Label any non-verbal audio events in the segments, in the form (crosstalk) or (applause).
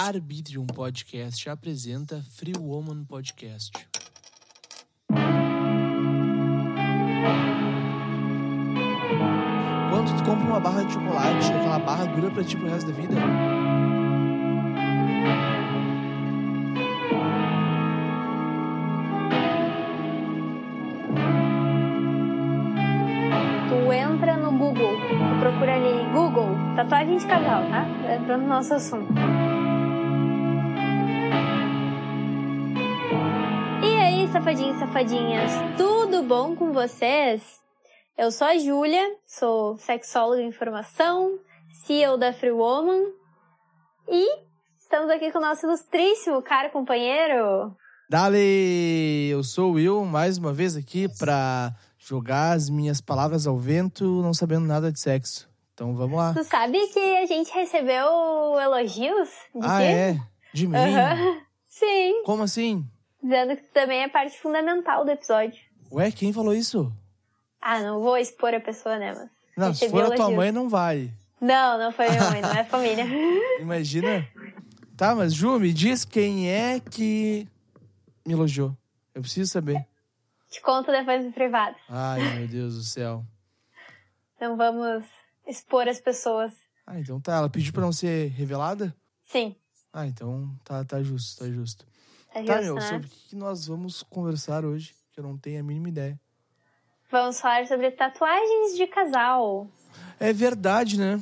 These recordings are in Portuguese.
Arbitrium Podcast apresenta Free Woman Podcast. Quando tu compra uma barra de chocolate, aquela barra dura pra ti pro resto da vida? Tu entra no Google, tu procura ali Google, tatuagem de casal, tá? Entrando no nosso assunto. Safadinhos e safadinhas, tudo bom com vocês? Eu sou a Júlia, sou sexóloga em formação, CEO da Free Woman e estamos aqui com o nosso ilustríssimo cara companheiro. Dale! Eu sou o Will, mais uma vez aqui pra jogar as minhas palavras ao vento, não sabendo nada de sexo. Então vamos lá. Tu sabe que a gente recebeu elogios de Ah, ti? é? De mim? Aham. (laughs) Sim, Como assim? Dizendo que tu também é parte fundamental do episódio. Ué, quem falou isso? Ah, não vou expor a pessoa, né, mas... Não, se for a tua mãe, não vale. Não, não foi minha mãe, não é (laughs) família. Imagina. Tá, mas Ju, me diz quem é que me elogiou. Eu preciso saber. Te conto depois no privado. Ai, meu Deus do céu. Não vamos expor as pessoas. Ah, então tá. Ela pediu pra não ser revelada? Sim, Ah, então tá, tá justo, tá justo. Tá Tá, meu, né? sobre o que nós vamos conversar hoje? Que eu não tenho a mínima ideia. Vamos falar sobre tatuagens de casal. É verdade, né?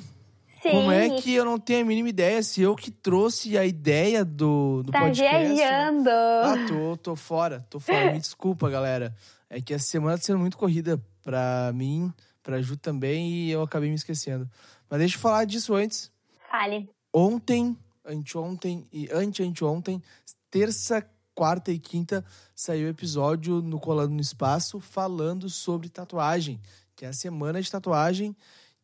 Sim, Como é que eu não tenho a mínima ideia? Se eu que trouxe a ideia do, do tá podcast. né? viajando. Ah, tô, tô fora, tô fora. Me (laughs) desculpa, galera. É que essa semana tá sendo muito corrida pra mim, pra Ju também, e eu acabei me esquecendo. Mas deixa eu falar disso antes. Fale. Ontem, anteontem e ante-anteontem, terça, quarta e quinta, saiu episódio no Colando no Espaço falando sobre tatuagem, que é a semana de tatuagem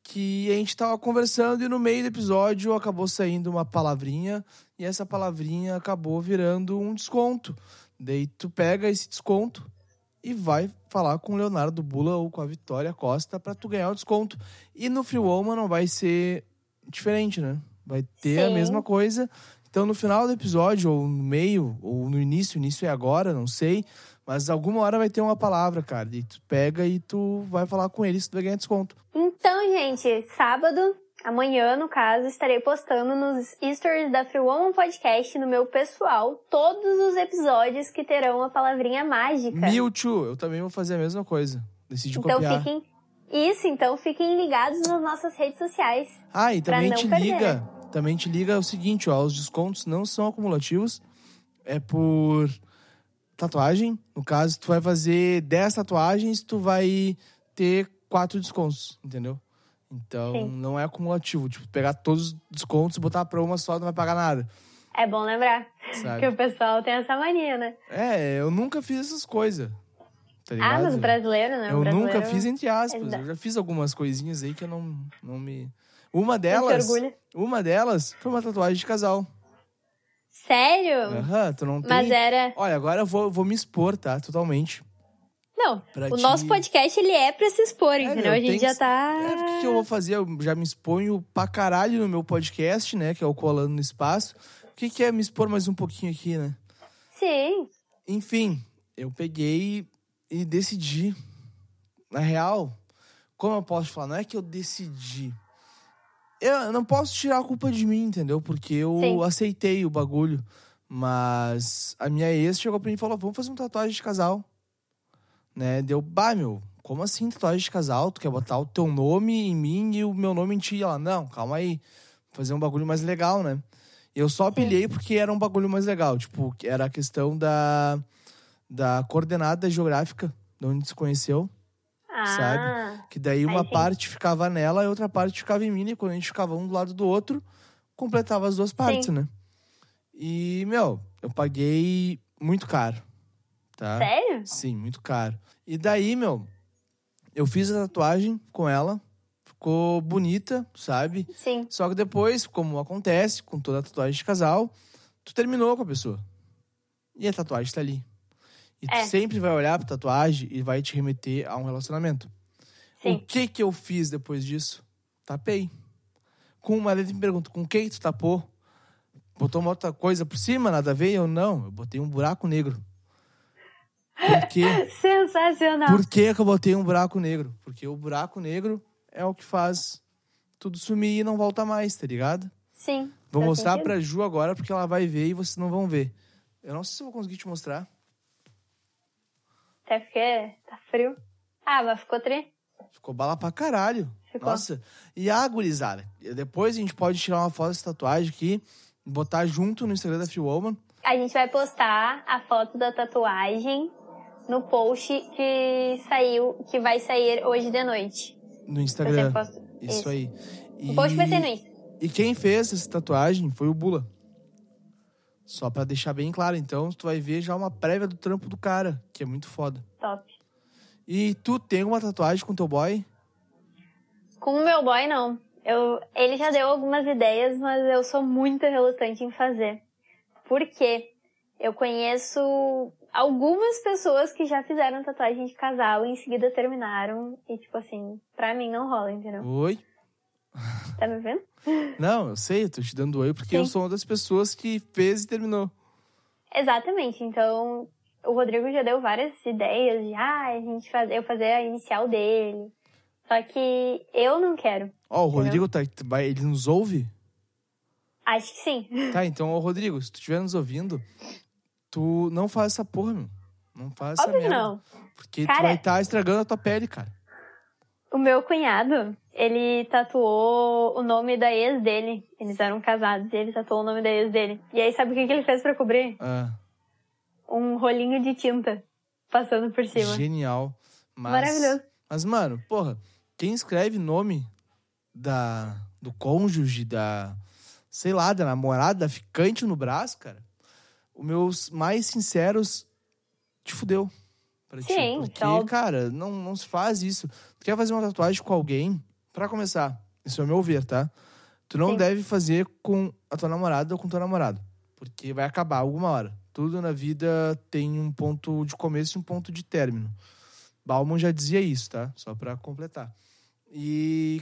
que a gente tava conversando e no meio do episódio acabou saindo uma palavrinha e essa palavrinha acabou virando um desconto. Daí tu pega esse desconto e vai falar com o Leonardo Bula ou com a Vitória Costa para tu ganhar o desconto. E no Free Woman não vai ser diferente, né? Vai ter a Sim. mesma coisa. Então no final do episódio, ou no meio, ou no início, início é agora, não sei. Mas alguma hora vai ter uma palavra, cara. E tu pega e tu vai falar com eles, tu vai ganhar desconto. Então, gente, sábado, amanhã, no caso, estarei postando nos stories da Free Woman Podcast, no meu pessoal, todos os episódios que terão a palavrinha mágica. Mewtwo, eu também vou fazer a mesma coisa. Decidi então copiar. fiquem. Isso, então fiquem ligados nas nossas redes sociais. Ah, e também te perder. liga. Também te liga o seguinte, ó. Os descontos não são acumulativos. É por tatuagem. No caso, tu vai fazer 10 tatuagens, tu vai ter quatro descontos, entendeu? Então, Sim. não é acumulativo. Tipo, pegar todos os descontos e botar pra uma só, não vai pagar nada, É bom lembrar que sabe? o pessoal tem essa mania, né? É, eu nunca fiz essas coisas. Tá Ah, mas o brasileiro, né? Eu brasileiro nunca fiz entre aspas. Eu já fiz algumas coisinhas aí que eu não, não me. Uma delas. Uma delas foi uma tatuagem de casal. Sério? Aham, tu não tem. Mas era. Olha, agora eu vou, vou me expor, tá? Totalmente. Não, Pra o te- nosso podcast ele é pra se expor, É, entendeu? a gente que- já tá. É, o que que eu vou fazer? Eu já me exponho pra caralho no meu podcast, né? Que é o Colando no Espaço. O que, que é me expor mais um pouquinho aqui, né? Sim. Enfim, eu peguei e decidi. Na real, como eu posso falar? Não é que eu decidi. Eu não posso tirar a culpa de mim, entendeu? Porque eu Sim. aceitei o bagulho. Mas a minha ex chegou pra mim e falou: vamos fazer uma tatuagem de casal. Né? Deu, bah, meu, como assim tatuagem de casal? Tu quer botar o teu nome em mim e o meu nome em ti? Ela, não, calma aí. Fazer um bagulho mais legal, né? E eu só apelhei porque era um bagulho mais legal. Tipo, era a questão da, da coordenada geográfica, de onde se conheceu. Ah, Que daí Aí uma parte ficava nela e outra parte ficava em mim. E quando a gente ficava um do lado do outro, completava as duas partes, Sim. né? E, meu, eu paguei muito caro, tá? sério? Sim, muito caro. E daí, meu, eu fiz a tatuagem com ela. Ficou bonita, sabe? Sim. Só que depois, como acontece com toda tatuagem de casal, tu terminou com a pessoa. E a tatuagem tá ali. E tu É. sempre vai olhar pra tatuagem e vai te remeter a um relacionamento. O Sim. que que eu fiz depois disso? Tapei. Com uma letra me pergunta, com quem tu tapou? Botou uma outra coisa por cima, nada a ver? Eu não, eu botei um buraco negro. Por quê? (laughs) Sensacional. Por que, que eu botei um buraco negro? Porque o buraco negro é o que faz tudo sumir e não volta mais, tá ligado? Sim. Vou mostrar sentido. pra Ju agora, porque ela vai ver e vocês não vão ver. Eu não sei se eu vou conseguir te mostrar. Até porque tá frio. Ah, mas ficou tri. Ficou bala pra caralho. Ficou. Nossa. E a gurizada. Depois a gente pode tirar uma foto dessa tatuagem aqui, botar junto no Instagram da Phil Woman. A gente vai postar a foto da tatuagem no post que saiu, que vai sair hoje de noite. no Instagram. sempre posto- Isso, aí. E, O post vai ser no Insta. e quem fez essa tatuagem foi o Bula. Só pra deixar bem claro, então, tu vai ver já uma prévia do trampo do cara, que é muito foda. Top. E tu tem uma tatuagem com teu boy? Com o meu boy, não. Eu, ele já deu algumas ideias, mas eu sou muito relutante em fazer. Por quê? Eu conheço algumas pessoas que já fizeram tatuagem de casal e em seguida terminaram. E, tipo assim, pra mim não rola, entendeu? Oi? (laughs) Tá me vendo? Não, eu sei, eu tô te dando oi porque Sim. eu sou uma das pessoas que fez e terminou. Exatamente. Então, o Rodrigo já deu várias ideias de, ah, a gente faz, eu fazer a inicial dele. Só que eu não quero. Ó, o Rodrigo, tá, ele nos ouve? Acho que sim. (laughs) Tá, então, ô Rodrigo, se tu estiver nos ouvindo, tu não faz essa porra, meu. Não faz essa Óbvio que merda. não. Porque tu Cara- vai estar estragando a tua pele, cara. O meu cunhado, ele tatuou o nome da ex dele. Eles eram casados e ele tatuou o nome da ex dele. E aí, sabe o que, que ele fez pra cobrir? Ah, Um rolinho de tinta passando por cima. genial. Mas, Maravilhoso. Mas, mano, porra, quem escreve nome da, do cônjuge, da, sei lá, da namorada, da ficante no braço, cara, os meus mais sinceros te fudeu. Pra ti. Sim, Porque, então- cara, não, não se faz isso. Tu quer fazer uma tatuagem com alguém, pra começar, isso é o meu ver, tá? Tu não Sim. deve fazer com a tua namorada ou com teu namorado. Porque vai acabar alguma hora. Tudo na vida tem um ponto de começo e um ponto de término. Bauman já dizia isso, tá? Só pra completar. E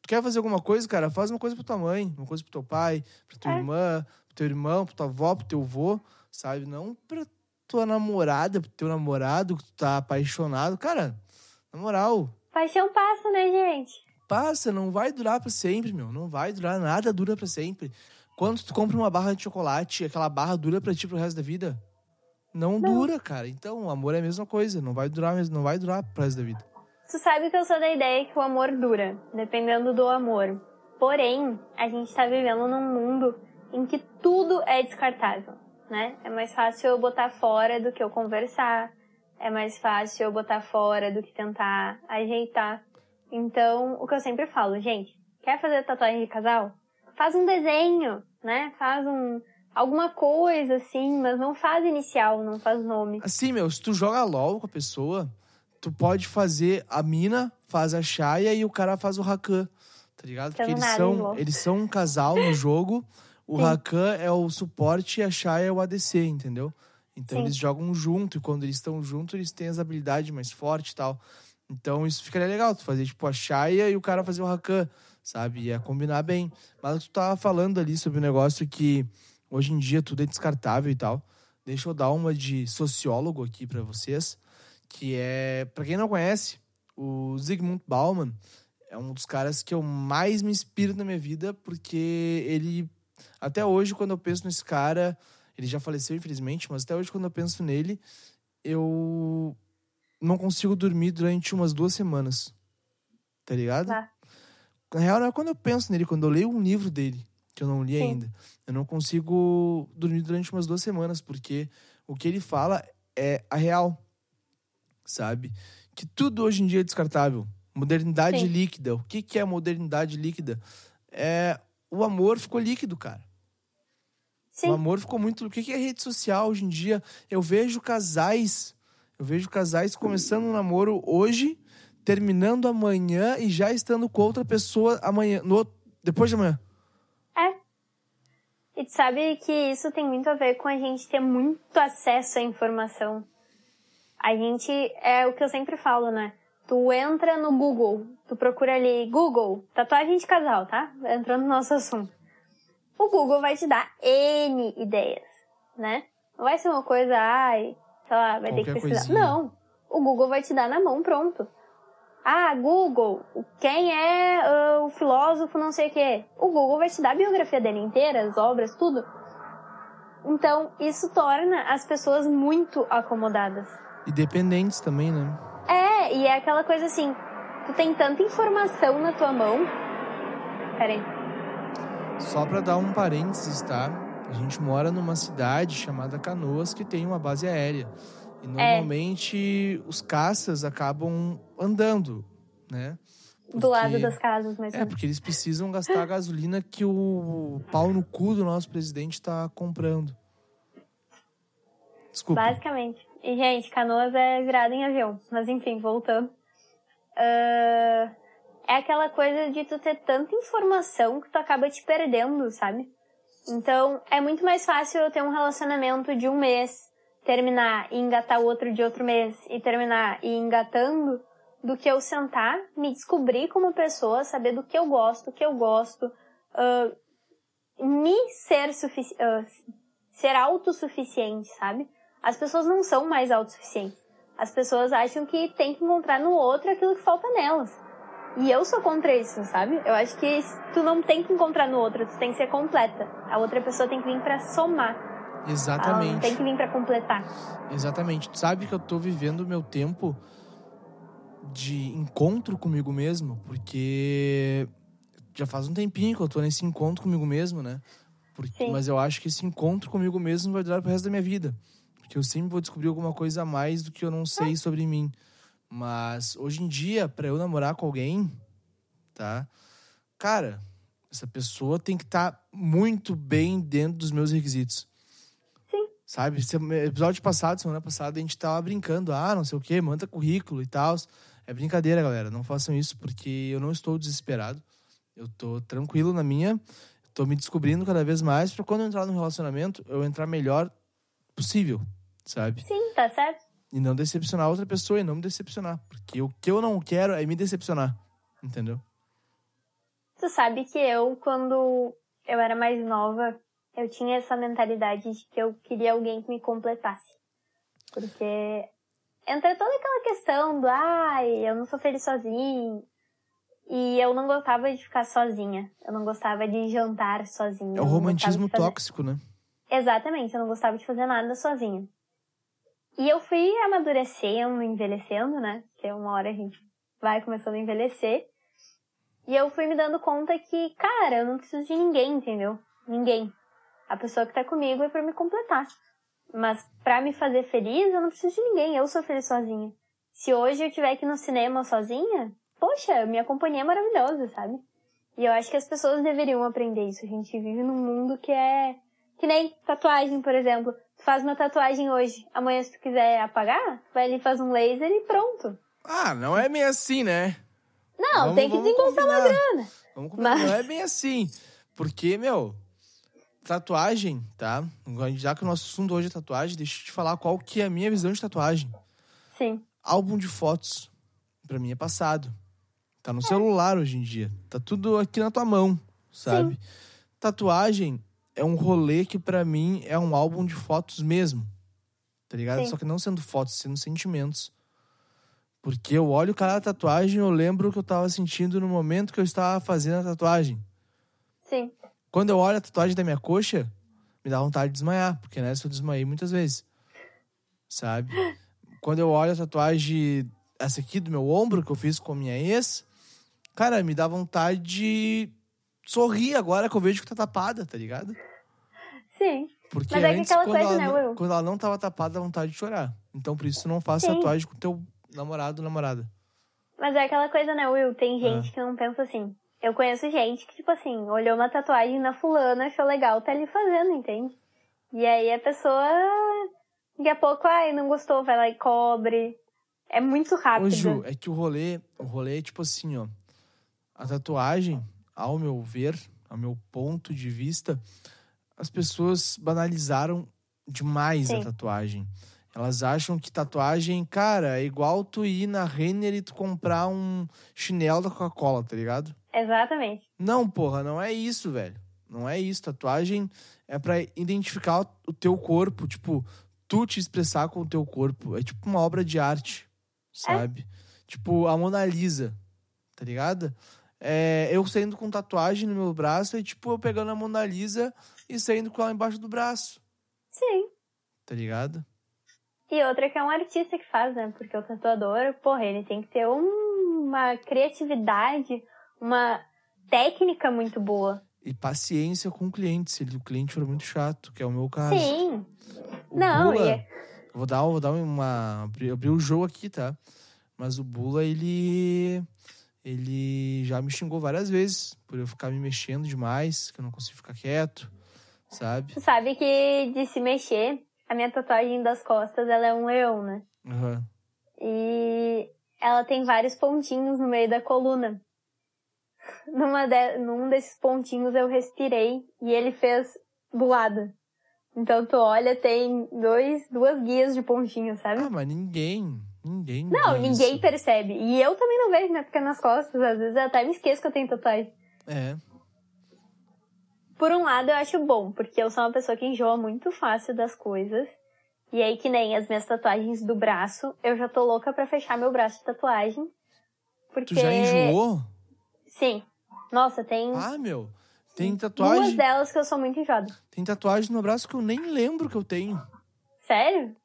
tu quer fazer alguma coisa, cara? Faz uma coisa pra tua mãe, uma coisa pro teu pai, pra tua É. irmã, pro teu irmão, pra tua avó, pro teu avô, sabe? Não pra tua namorada, pro teu namorado, que tu tá apaixonado. Cara, na moral, Paixão passa, né, gente? Passa, não vai durar pra sempre, meu. Não vai durar, nada dura pra sempre. Quando tu compra uma barra de chocolate, aquela barra dura pra ti pro resto da vida? Não, Não. dura, cara. Então, o amor é a mesma coisa, não vai durar, mesmo- não vai durar pro resto da vida. Tu sabe que eu sou da ideia que o amor dura, dependendo do amor. Porém, a gente tá vivendo num mundo em que tudo é descartável, né? É mais fácil eu botar fora do que eu conversar. É mais fácil eu botar fora do que tentar ajeitar. Então, o que eu sempre falo, gente, quer fazer tatuagem de casal? Faz um desenho, né? Faz um alguma coisa assim, mas não faz inicial, não faz nome. Assim, meu, se tu joga LOL com a pessoa, tu pode fazer a mina, faz a Shaya e o cara faz o Rakan, tá ligado? Porque Entendo eles são, eles são um casal no jogo, o Sim. Rakan é o suporte e a Shaya é o ADC, entendeu? Então Sim. eles jogam junto e quando eles estão juntos, eles têm as habilidades mais fortes e tal. Então isso ficaria legal, tu fazer tipo a Shaya e o cara fazer o Rakan, sabe? Ia combinar bem. Mas tu tava falando ali sobre um negócio que hoje em dia tudo é descartável e tal. Deixa eu dar uma de sociólogo aqui pra vocês, que é, Pra quem não conhece, o Zygmunt Bauman é um dos caras que eu mais me inspiro na minha vida, porque ele até hoje quando eu penso nesse cara, ele já faleceu infelizmente, mas até hoje quando eu penso nele, eu não consigo dormir durante umas duas semanas. Tá ligado? Tá. Na real, é quando eu penso nele, quando eu leio um livro dele, que eu não li Sim. ainda. Eu não consigo dormir durante umas duas semanas, porque o que ele fala é a real. Sabe? Que tudo hoje em dia é descartável. Modernidade Sim. líquida. O que, que é modernidade líquida? É. O amor ficou líquido, cara. O Sim, amor ficou muito. O que que é rede social hoje em dia? Eu vejo casais. Eu vejo casais começando um namoro hoje, terminando amanhã e já estando com outra pessoa amanhã. No, depois de amanhã. E tu sabe que isso tem muito a ver com a gente ter muito acesso à informação. A gente, é o que eu sempre falo, né? Tu entra no Google, tu procura ali, Google, tatuagem de casal, tá? Entrando no nosso assunto. o Google vai te dar N ideias, né? Não vai ser uma coisa, ai, sei lá, vai ter que Qualquer pesquisar. coisinha. Não. O Google vai te dar na mão, pronto. Ah, Google, quem é ah, o filósofo não sei o quê? O Google vai te dar a biografia dele inteira, as obras, tudo. Então, isso torna as pessoas muito acomodadas. E dependentes também, né? É, e é aquela coisa assim, tu tem tanta informação na tua mão. Peraí. Só pra dar um parênteses, tá? A gente mora numa cidade chamada Canoas que tem uma base aérea. E normalmente os caças acabam andando, né? Do lado Porque- das casas, mas. É, porque eles precisam gastar a gasolina que o pau no cu do nosso presidente tá comprando. Desculpa. Basicamente. E, gente, Canoas é virada em avião. Mas, enfim, voltando. Ah, é aquela coisa de tu ter tanta informação que tu acaba te perdendo, sabe? Então, é muito mais fácil eu ter um relacionamento de um mês, terminar e engatar o outro de outro mês, e terminar e engatando, do que eu sentar, me descobrir como pessoa, saber do que eu gosto, o que eu gosto, ah, me ser ah, ser autossuficiente, sabe? As pessoas não são mais autossuficientes. As pessoas acham que tem que encontrar no outro aquilo que falta nelas. E eu sou contra isso, sabe? Eu acho que tu não tem que encontrar no outro, tu tem que ser completa. A outra pessoa tem que vir pra somar. Ela não Exatamente. tem que vir pra completar. Exatamente. Tu sabe que eu tô vivendo o meu tempo de encontro comigo mesmo, porque já faz um tempinho que eu tô nesse encontro comigo mesmo, né? Porque, mas eu acho que esse encontro comigo mesmo vai durar pro resto da minha vida. Porque eu sempre vou descobrir alguma coisa a mais do que eu não sei sobre mim. Mas hoje em dia, pra eu namorar com alguém, tá? Cara, essa pessoa tem que estar muito bem dentro dos meus requisitos. Sim. Sabe? Episódio passado, semana passada, a gente tava brincando. Ah, não sei o quê, manda currículo e tal. É brincadeira, galera. Não façam isso porque eu não estou desesperado. Eu tô tranquilo na minha. Tô me descobrindo cada vez mais pra quando eu entrar no relacionamento, eu entrar melhor possível, sabe? Sim, tá certo? E não decepcionar outra pessoa e não me decepcionar. Porque o que eu não quero é me decepcionar. Entendeu? Tu sabe que eu, quando eu era mais nova, eu tinha essa mentalidade de que eu queria alguém que me completasse. Porque entra toda aquela questão do, ai, eu não sou feliz sozinho. E eu não gostava de ficar sozinha. Eu não gostava de jantar sozinha. É o romantismo fazer- tóxico, né? Exatamente, eu não gostava de fazer nada sozinha. E eu fui amadurecendo, envelhecendo, né? Porque uma hora a gente vai começando a envelhecer. E eu fui me dando conta que, cara, eu não preciso de ninguém, entendeu? Ninguém. A pessoa que tá comigo é pra me completar. Mas pra me fazer feliz, eu não preciso de ninguém. Eu sou feliz sozinha. Se hoje eu tiver ir no cinema sozinha, poxa, minha companhia é maravilhosa, sabe? E eu acho que as pessoas deveriam aprender isso. A gente vive num mundo que é que nem tatuagem, por exemplo. Faz uma tatuagem hoje, amanhã se tu quiser apagar, vai ali faz um laser e pronto. Ah, não é bem assim, né? Não, Vamos- tem que desembolsar uma grana. Vamos combinar. Mas- Não é bem assim. Porque, meu, tatuagem, tá? Já que o nosso assunto hoje é tatuagem, deixa eu te falar qual que é a minha visão de tatuagem. Sim, Álbum de fotos, pra mim é passado. Tá no celular hoje em dia. Tá tudo aqui na tua mão, sabe? Tatuagem é um rolê que pra mim é um álbum de fotos mesmo. Tá ligado? Sim. Só que não sendo fotos, sendo sentimentos. Porque eu olho cada tatuagem e eu lembro o que eu tava sentindo no momento que eu estava fazendo a tatuagem. sim, Quando eu olho a tatuagem da minha coxa, me dá vontade de desmaiar, porque nessa eu desmaiei muitas vezes. Sabe? Quando eu olho a tatuagem, essa aqui do meu ombro, que eu fiz com a minha ex, cara, me dá vontade de sorrir agora que eu vejo que tá tapada, tá ligado? sim. Porque Mas é que antes, aquela quando, coisa, ela, né, Will? quando ela não tava tapada, dá vontade de chorar. Então, por isso, não faça Sim. tatuagem com teu namorado ou namorada. Mas é aquela coisa, né, Will? Tem Ah. gente que não pensa assim. Eu conheço gente que, tipo assim, olhou uma tatuagem na fulana, achou legal, tá ali fazendo, entende? E aí a pessoa, daqui a pouco, ai, não gostou, vai lá e cobre. É muito rápido. Ô, Ju, é que o rolê, o rolê é tipo assim, ó. A tatuagem, ao meu ver, ao meu ponto de vista, as pessoas banalizaram demais a Sim. tatuagem. Elas acham que tatuagem, cara, é igual tu ir na Renner e tu comprar um chinelo da Coca-Cola, tá ligado? Exatamente. Não, porra, não é isso, velho. Não é isso. Tatuagem é pra identificar o teu corpo, tipo, tu te expressar com o teu corpo. É tipo uma obra de arte, sabe? Tipo, a Mona Lisa, tá ligado? É, eu saindo com tatuagem no meu braço é tipo eu pegando a Mona Lisa e saindo com ela embaixo do braço, Sim. tá ligado? E outra que é um artista que faz, né? Porque o tatuador, porra, ele tem que ter um- uma criatividade, uma técnica muito boa. E paciência com o cliente, se o cliente for muito chato, que é o meu caso. Sim. O Não, Bula, e é- vou dar, vou dar uma. Abrir o jogo aqui, tá? Mas o Bula, ele. Ele já me xingou várias vezes por eu ficar me mexendo demais, que eu não consigo ficar quieto, sabe? Tu sabe que de se mexer, a minha tatuagem das costas, ela é um leão, né? Aham. E ela tem vários pontinhos no meio da coluna. Numa de- num desses pontinhos eu respirei e ele fez voada. Então tu olha, tem dois, duas guias de pontinhos, sabe? Ah, mas ninguém. Ninguém. Não, ninguém isso. percebe. E eu também não vejo, né? Porque nas costas, às vezes eu até me esqueço que eu tenho tatuagem. É. Por um lado, eu acho bom, porque eu sou uma pessoa que enjoa muito fácil das coisas. E aí, que nem as minhas tatuagens do braço, eu já tô louca pra fechar meu braço de tatuagem. Porque. Tu já enjoou? Sim. Nossa, tem Ah, meu. Tem duas tatuagem. delas que eu sou muito enjoada. Tem tatuagem no braço que eu nem lembro que eu tenho. Sério?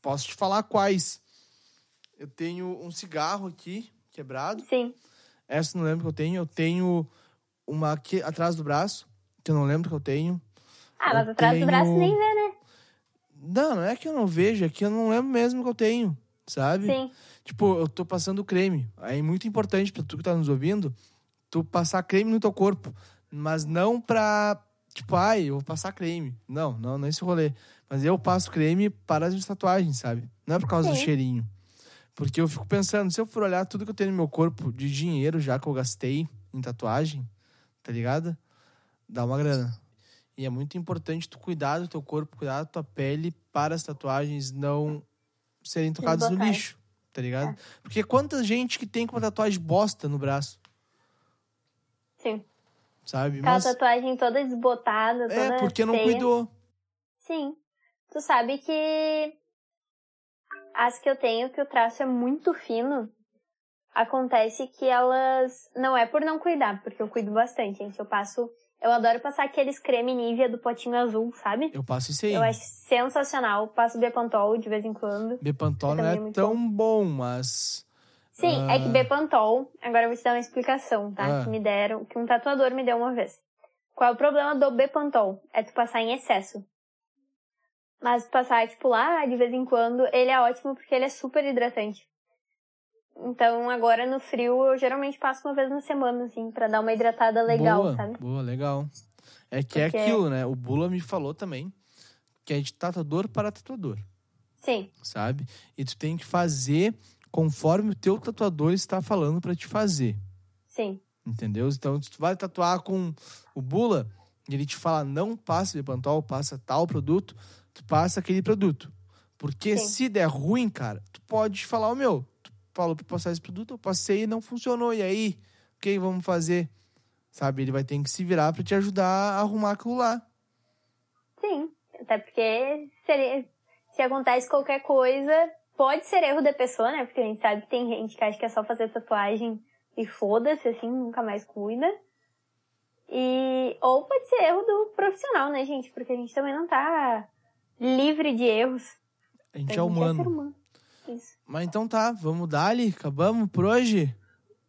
Posso te falar quais. Eu tenho um cigarro aqui, quebrado. Sim. Essa eu não lembro que eu tenho. Eu tenho uma aqui atrás do braço, que eu não lembro que eu tenho. Ah, mas Eu atrás do braço tenho- nem vê, né? Não, não é que eu não vejo, é que eu não lembro mesmo que eu tenho, sabe? Sim. Tipo, eu tô passando creme. Aí é muito importante pra tu que tá nos ouvindo, tu passar creme no teu corpo. Mas não pra, tipo, ai, eu vou passar creme. Não, não, não é esse rolê. Mas eu passo creme para as minhas tatuagens, sabe? Não é por causa do Sim. cheirinho. Porque eu fico pensando, se eu for olhar tudo que eu tenho no meu corpo de dinheiro já que eu gastei em tatuagem, tá ligado? Dá uma grana. E é muito importante tu cuidar do teu corpo, cuidar da tua pele para as tatuagens não serem tocadas no lixo, tá ligado? Porque quanta gente que tem com uma tatuagem bosta no braço, Sim. sabe? Aquela Mas tatuagem toda desbotada, toda é porque não feia. cuidou. Sim. Tu sabe que as que eu tenho, que o traço é muito fino, acontece que elas. Não é por não cuidar, porque eu cuido bastante, gente. Eu passo. Eu adoro passar aqueles creme Nivea do potinho azul, sabe? Eu passo isso aí. Eu acho sensacional. Passo Bepantol de vez em quando. Bepantol não é é tão bom, mas Sim, é que Ah. Bepantol, agora eu vou te dar uma explicação, tá? Ah. Que me deram, que um tatuador me deu uma vez. Qual é o problema do Bepantol? É tu passar em excesso. Mas passar, tipo, lá de vez em quando, ele é ótimo porque ele é super hidratante. Então, agora no frio, eu geralmente passo uma vez na semana, assim, pra dar uma hidratada legal, boa, sabe? boa, legal. É que é Porque- aquilo, né? O Bula me falou também que é de tatuador para tatuador, Sim, sabe? E tu tem que fazer conforme o teu tatuador está falando pra te fazer. sim, Entendeu? Então, se tu vai tatuar com o Bula, ele te fala, não passa Bepantol, passa tal produto, tu passa aquele produto. Porque Sim. se der ruim, cara, tu pode falar, o meu, tu falou pra passar esse produto, eu passei e não funcionou. E aí, o que vamos fazer? Sabe? Ele vai ter que se virar pra te ajudar a arrumar aquilo lá. sim. Até porque seria- se acontece qualquer coisa, pode ser erro da pessoa, né? Porque a gente sabe que tem gente que acha que é só fazer tatuagem e foda-se, assim, nunca mais cuida. E, ou pode ser erro do profissional, né, gente? Porque a gente também não tá livre de erros. A gente A é ser humano. humano. Isso. Mas então tá, vamos dar-lhe? Acabamos por hoje?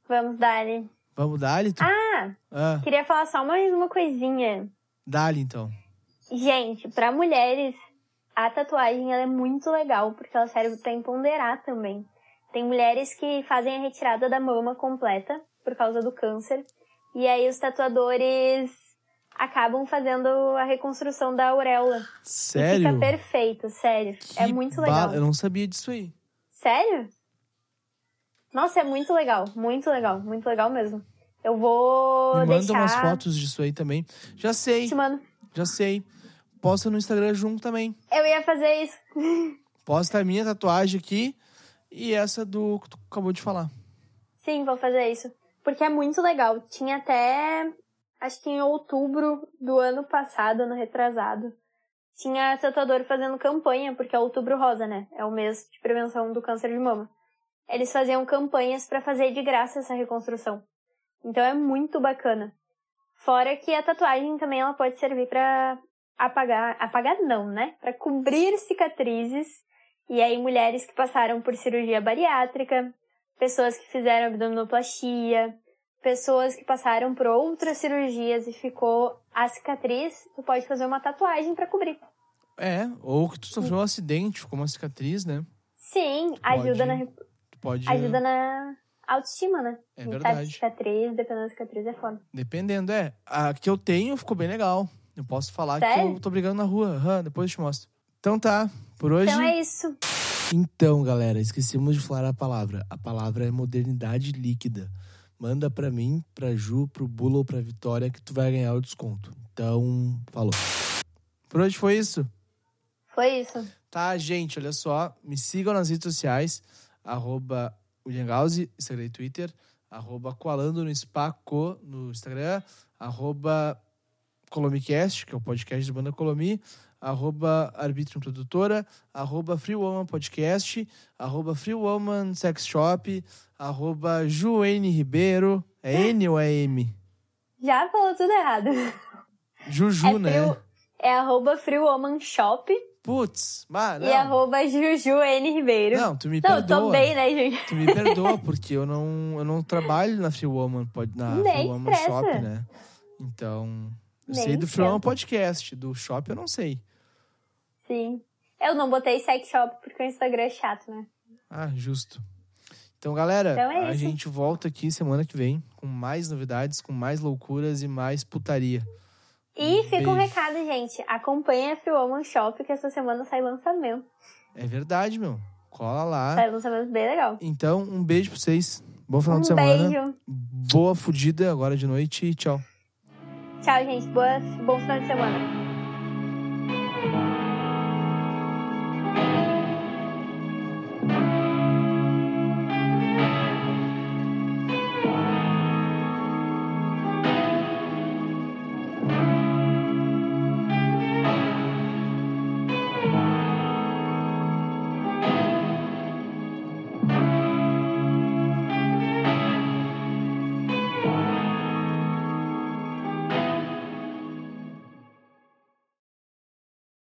Vamos dar-lhe. Vamos dar-lhe? Tu... Ah, Ah, queria falar só mais uma coisinha. dá-lhe então. Gente, pra mulheres, a tatuagem ela é muito legal, porque ela serve pra empoderar também. Tem mulheres que fazem a retirada da mama completa por causa do câncer. E aí os tatuadores acabam fazendo a reconstrução da auréola. E Sério? fica perfeito, sério. é Que muito ba- legal. Eu não sabia disso aí. Sério? Nossa, é muito legal, muito legal, muito legal mesmo. Eu vou Me manda deixar... umas fotos disso aí também. Já sei, Te mando. já sei. Posta no Instagram junto também. Eu ia fazer isso. (laughs) Posta a minha tatuagem aqui e essa do que tu acabou de falar. Sim, vou fazer isso. Porque é muito legal. Tinha até acho que em outubro do ano passado, ano retrasado, tinha tatuador fazendo campanha, porque é outubro rosa, né? É o mês de prevenção do câncer de mama. Eles faziam campanhas para fazer de graça essa reconstrução. Então é muito bacana. Fora que a tatuagem também ela pode servir para apagar, apagar não, né? Para cobrir cicatrizes. E aí mulheres que passaram por cirurgia bariátrica, pessoas que fizeram abdominoplastia, pessoas que passaram por outras cirurgias e ficou a cicatriz, tu pode fazer uma tatuagem para cobrir. É, ou que tu sofreu um acidente, ficou uma cicatriz, né? Sim, ajuda na pode ajuda na autoestima, né? É verdade. cicatriz, dependendo da cicatriz é foda. Dependendo, é. A que eu tenho ficou bem legal. Eu posso falar Sério? que eu tô brigando na rua. Uhum, depois eu te mostro. Então tá, por hoje. Então é isso. Então, galera, esquecemos de falar a palavra. A palavra é modernidade líquida. Manda pra mim, pra Ju, pro Bula ou pra Vitória que tu vai ganhar o desconto. Então, falou. Por hoje foi isso. Foi isso. Tá, gente, olha só. Me sigam nas redes sociais. Arroba William Gauzi, Instagram e Twitter. Arroba Coalando no Spaco no Instagram. Arroba Colomicast, que é o podcast da banda Colomi. Arroba Arbitrium Produtora. Arroba Free Woman Podcast. Arroba Free Woman Sex Shop. Arroba Juene Ribeiro. É N ou é M? Já falou tudo errado. Juju, é né? frio, é arroba Free Woman Shop Putz, mas não. e arroba Juju N Ribeiro. Não, tu me Não, perdoa. tô bem, né, gente? Tu me perdoa, porque eu não, eu não trabalho na Free Woman, pod- na Nem Free Woman estressa. Shop, né? Então, eu Nem sei do Free Woman esquenta. Podcast, do Shop eu não sei. Sim. Eu não botei sex shop porque o Instagram é chato, né? Ah, justo. Então, galera, Então é a gente volta aqui semana que vem com mais novidades, com mais loucuras e mais putaria. E fica um recado, gente. Acompanha a Free Woman Shop que essa semana sai lançamento. É verdade, meu. Cola lá. Sai lançamento bem legal. Então, um beijo pra vocês. Bom final um de semana. beijo. Boa fudida agora de noite e tchau. Tchau, gente. Boa, bom final de semana.